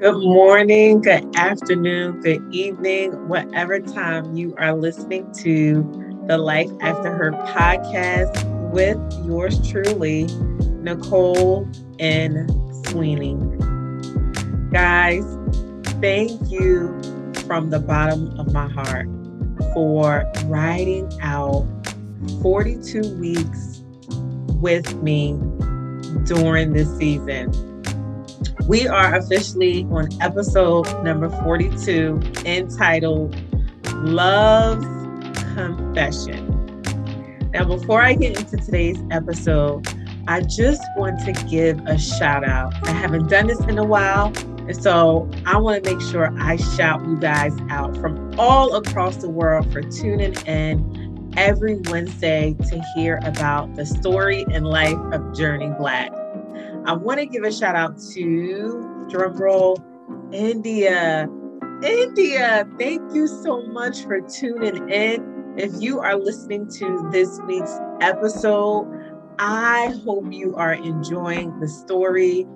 Good morning, good afternoon, good evening, whatever time you are listening to the Life After Hurt podcast with yours truly, Nicole and Sweeney. Guys, thank you from the bottom of my heart for riding out 42 weeks with me during this season. We are officially on episode number 42 entitled Love's Confession. Now, before I get into today's episode, I just want to give a shout out. I haven't done this in a while, and so I want to make sure I shout you guys out from all across the world for tuning in every Wednesday to hear about the story and life of Journey Black. I want to give a shout out to drumroll India. India, thank you so much for tuning in. If you are listening to this week's episode, I hope you are enjoying the story,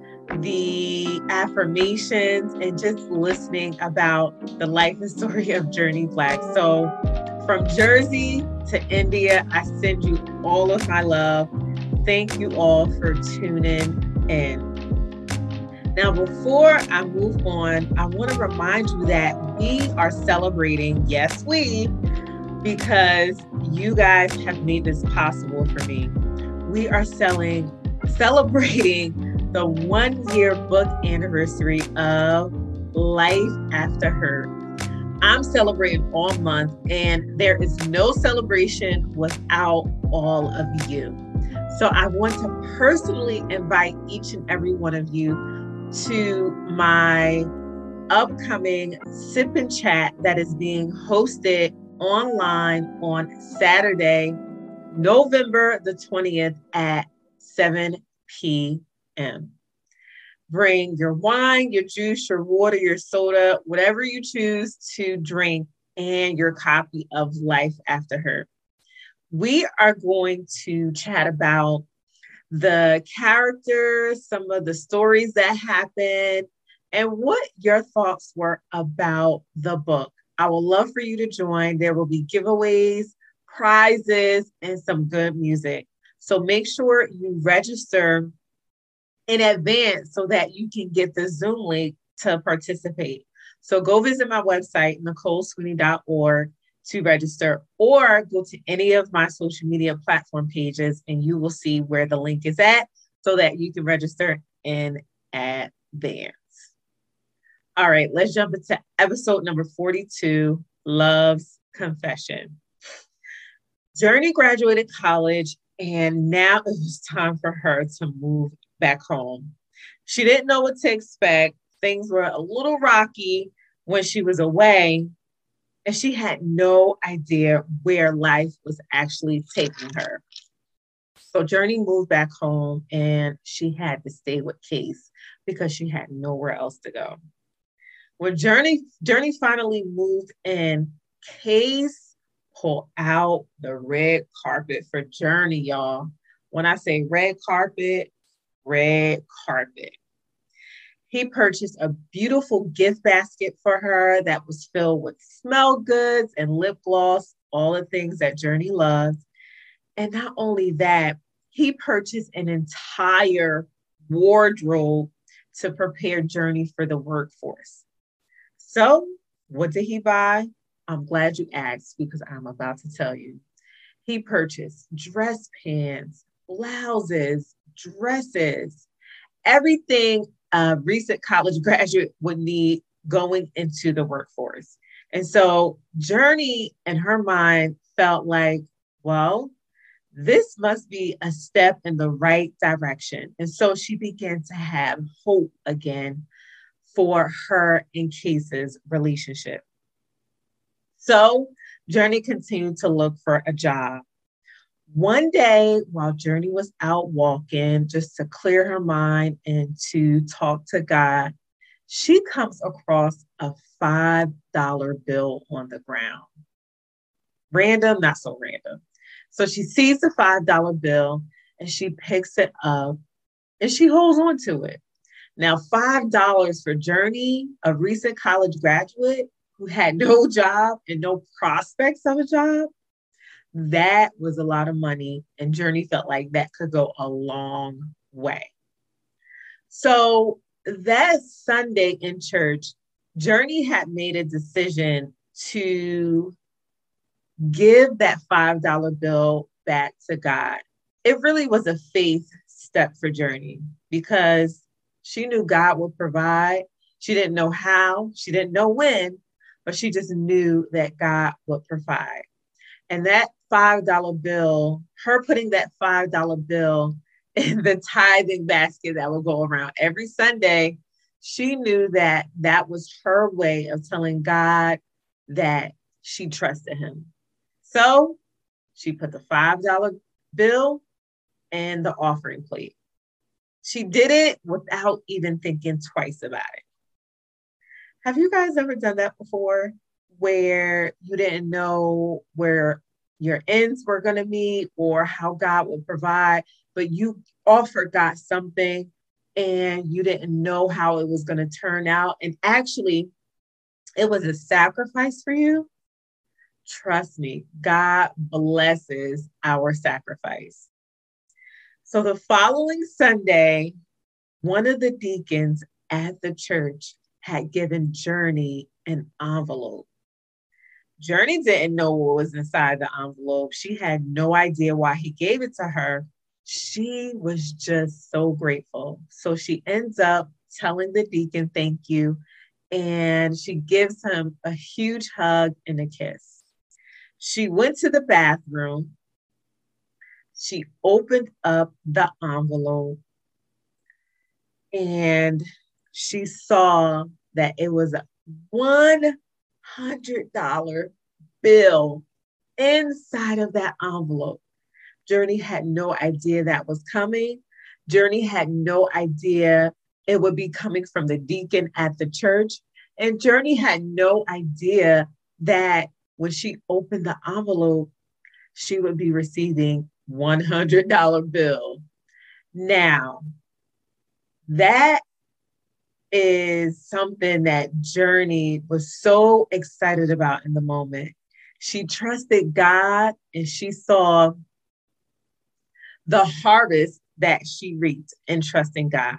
the affirmations, and just listening about the life and story of Journey Black. So, from Jersey to India, I send you all of my love. Thank you all for tuning in. Now, before I move on, I want to remind you that we are celebrating, yes, we, because you guys have made this possible for me. We are selling, celebrating the one year book anniversary of Life After Hurt. I'm celebrating all month, and there is no celebration without all of you. So I want to personally invite each and every one of you to my upcoming sip and chat that is being hosted online on Saturday, November the 20th at 7 p.m. Bring your wine, your juice, your water, your soda, whatever you choose to drink, and your copy of Life After Hurt we are going to chat about the characters, some of the stories that happened, and what your thoughts were about the book. I would love for you to join. There will be giveaways, prizes, and some good music. So make sure you register in advance so that you can get the Zoom link to participate. So go visit my website, NicoleSweeney.org to register or go to any of my social media platform pages and you will see where the link is at so that you can register in advance. All right, let's jump into episode number 42 Love's Confession. Journey graduated college and now it was time for her to move back home. She didn't know what to expect. Things were a little rocky when she was away, and she had no idea where life was actually taking her. So Journey moved back home and she had to stay with Case because she had nowhere else to go. When Journey Journey finally moved in, Case pulled out the red carpet for Journey, y'all. When I say red carpet, red carpet he purchased a beautiful gift basket for her that was filled with smell goods and lip gloss, all the things that Journey loves. And not only that, he purchased an entire wardrobe to prepare Journey for the workforce. So, what did he buy? I'm glad you asked because I'm about to tell you. He purchased dress pants, blouses, dresses, everything a recent college graduate would need going into the workforce. And so Journey in her mind felt like, well, this must be a step in the right direction. And so she began to have hope again for her and Case's relationship. So Journey continued to look for a job. One day, while Journey was out walking just to clear her mind and to talk to God, she comes across a $5 bill on the ground. Random, not so random. So she sees the $5 bill and she picks it up and she holds on to it. Now, $5 for Journey, a recent college graduate who had no job and no prospects of a job, that was a lot of money. And Journey felt like that could go a long way. So that Sunday in church, Journey had made a decision to give that $5 bill back to God. It really was a faith step for Journey because she knew God would provide. She didn't know how, she didn't know when, but she just knew that God would provide. And that $5 bill, her putting that $5 bill in the tithing basket that would go around every Sunday, she knew that that was her way of telling God that she trusted him. So she put the $5 bill in the offering plate. She did it without even thinking twice about it. Have you guys ever done that before where you didn't know where your ends were going to meet or how God would provide, but you offered God something and you didn't know how it was going to turn out? And actually, it was a sacrifice for you. Trust me, God blesses our sacrifice. So the following Sunday, one of the deacons at the church had given Journey an envelope. Journey didn't know what was inside the envelope. She had no idea why he gave it to her. She was just so grateful. So she ends up telling the deacon thank you and she gives him a huge hug and a kiss. She went to the bathroom. She opened up the envelope and she saw that it was a $100 bill inside of that envelope. Journey had no idea that was coming. Journey had no idea it would be coming from the deacon at the church. And Journey had no idea that when she opened the envelope, she would be receiving $100 bill. Now, that is something that Journey was so excited about in the moment. She trusted God and she saw the harvest that she reaped in trusting God.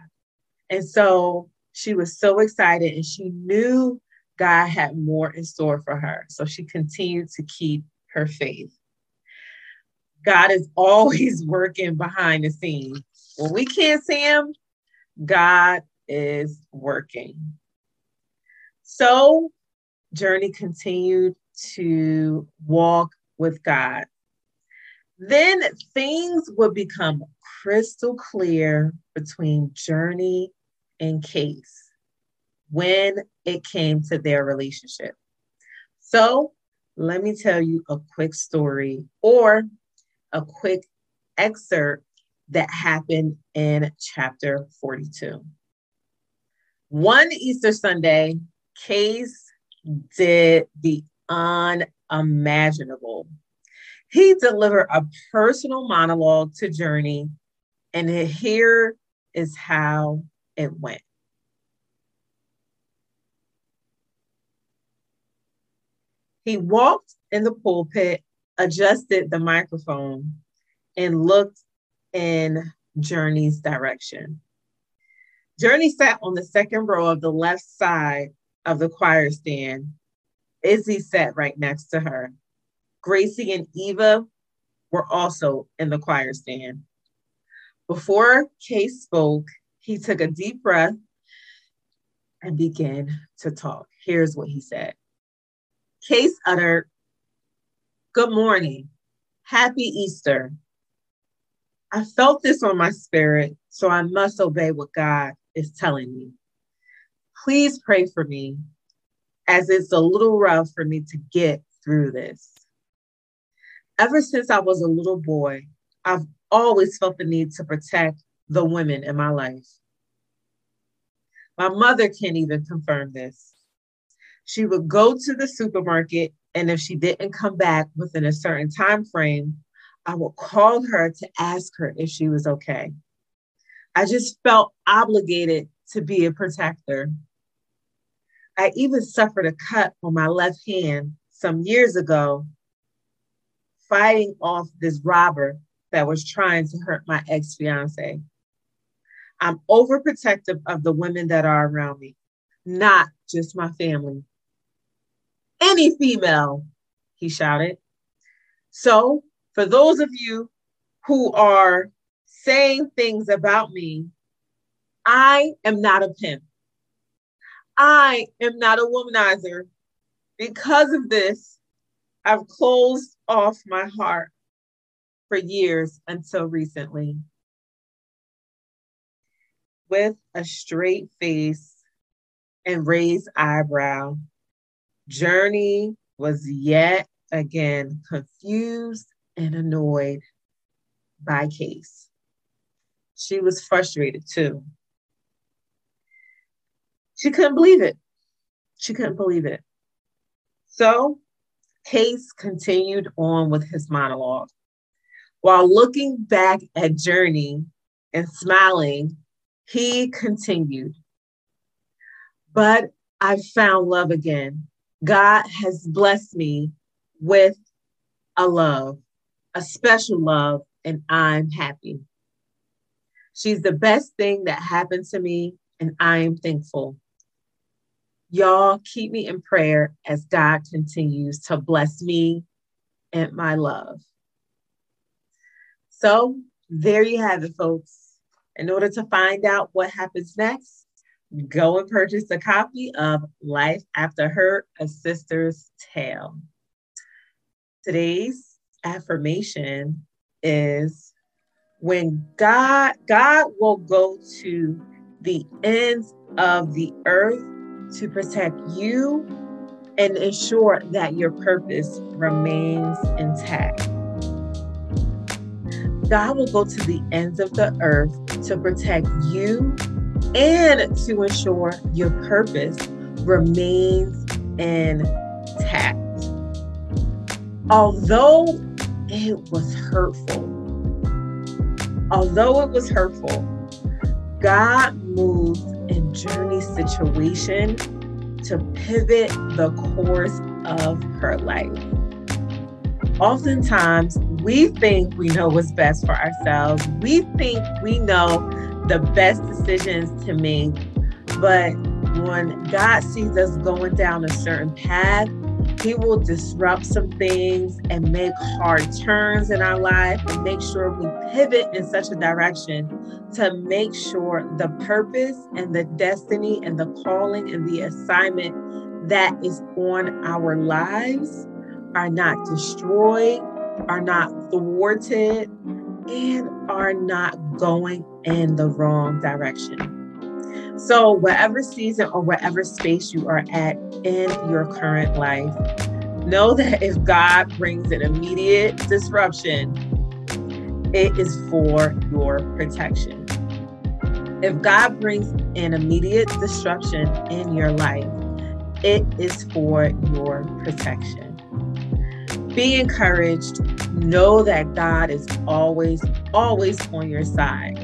And so she was so excited and she knew God had more in store for her. So she continued to keep her faith. God is always working behind the scenes. When we can't see him, God is working. So, Journey continued to walk with God. Then things would become crystal clear between Journey and Case when it came to their relationship. So, let me tell you a quick story or a quick excerpt that happened in chapter 42. One Easter Sunday, Case did the unimaginable. He delivered a personal monologue to Journey, and here is how it went. He walked in the pulpit, adjusted the microphone, and looked in Journey's direction. Journey sat on the second row of the left side of the choir stand. Izzy sat right next to her. Gracie and Eva were also in the choir stand. Before Case spoke, he took a deep breath and began to talk. Here's what he said Case uttered, Good morning. Happy Easter. I felt this on my spirit, so I must obey what God is telling me. Please pray for me as it's a little rough for me to get through this. Ever since I was a little boy, I've always felt the need to protect the women in my life. My mother can't even confirm this. She would go to the supermarket, and if she didn't come back within a certain time frame, I would call her to ask her if she was okay. I just felt obligated to be a protector. I even suffered a cut on my left hand some years ago, fighting off this robber that was trying to hurt my ex fiance. I'm overprotective of the women that are around me, not just my family. Any female, he shouted. So, for those of you who are saying things about me, I am not a pimp. I am not a womanizer. Because of this, I've closed off my heart for years until recently. With a straight face and raised eyebrow, Journey was yet again confused and annoyed by Case. She was frustrated too. She couldn't believe it. She couldn't believe it. So Case continued on with his monologue. While looking back at Journey and smiling, he continued. But I found love again. God has blessed me with a love, a special love, and I'm happy. She's the best thing that happened to me, and I am thankful. Y'all keep me in prayer as God continues to bless me and my love. So, there you have it, folks. In order to find out what happens next, go and purchase a copy of Life After Hurt, A Sister's Tale. Today's affirmation is when God God will go to the ends of the earth to protect you and ensure that your purpose remains intact. God will go to the ends of the earth to protect you and to ensure your purpose remains intact. Although it was hurtful, although it was hurtful, God moved in Journey's situation to pivot the course of her life. Oftentimes, we think we know what's best for ourselves. We think we know the best decisions to make. But when God sees us going down a certain path, he will disrupt some things and make hard turns in our life and make sure we pivot in such a direction to make sure the purpose and the destiny and the calling and the assignment that is on our lives are not destroyed, are not thwarted, and are not going in the wrong direction. So, whatever season or whatever space you are at in your current life, know that if God brings an immediate disruption, it is for your protection. If God brings an immediate disruption in your life, it is for your protection. Be encouraged. Know that God is always, always on your side.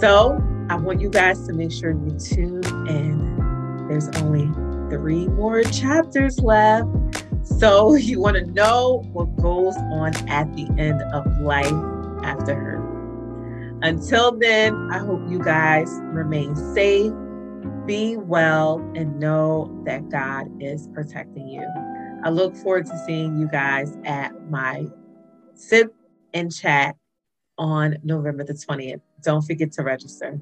So, I want you guys to make sure you tune in. There's only three more chapters left. So you want to know what goes on at the end of life after hurt. Until then, I hope you guys remain safe, be well, and know that God is protecting you. I look forward to seeing you guys at my sip and chat on November the 20th. Don't forget to register.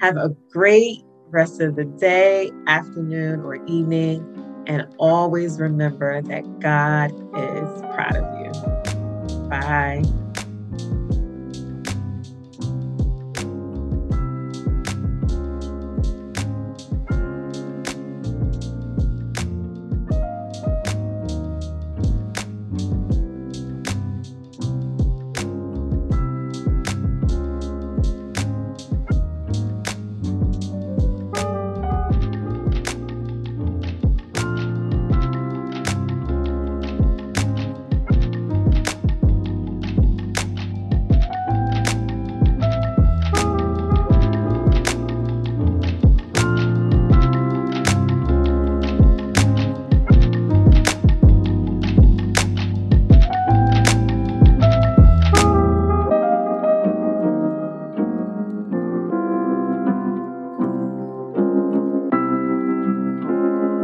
Have a great rest of the day, afternoon, or evening. And always remember that God is proud of you. Bye.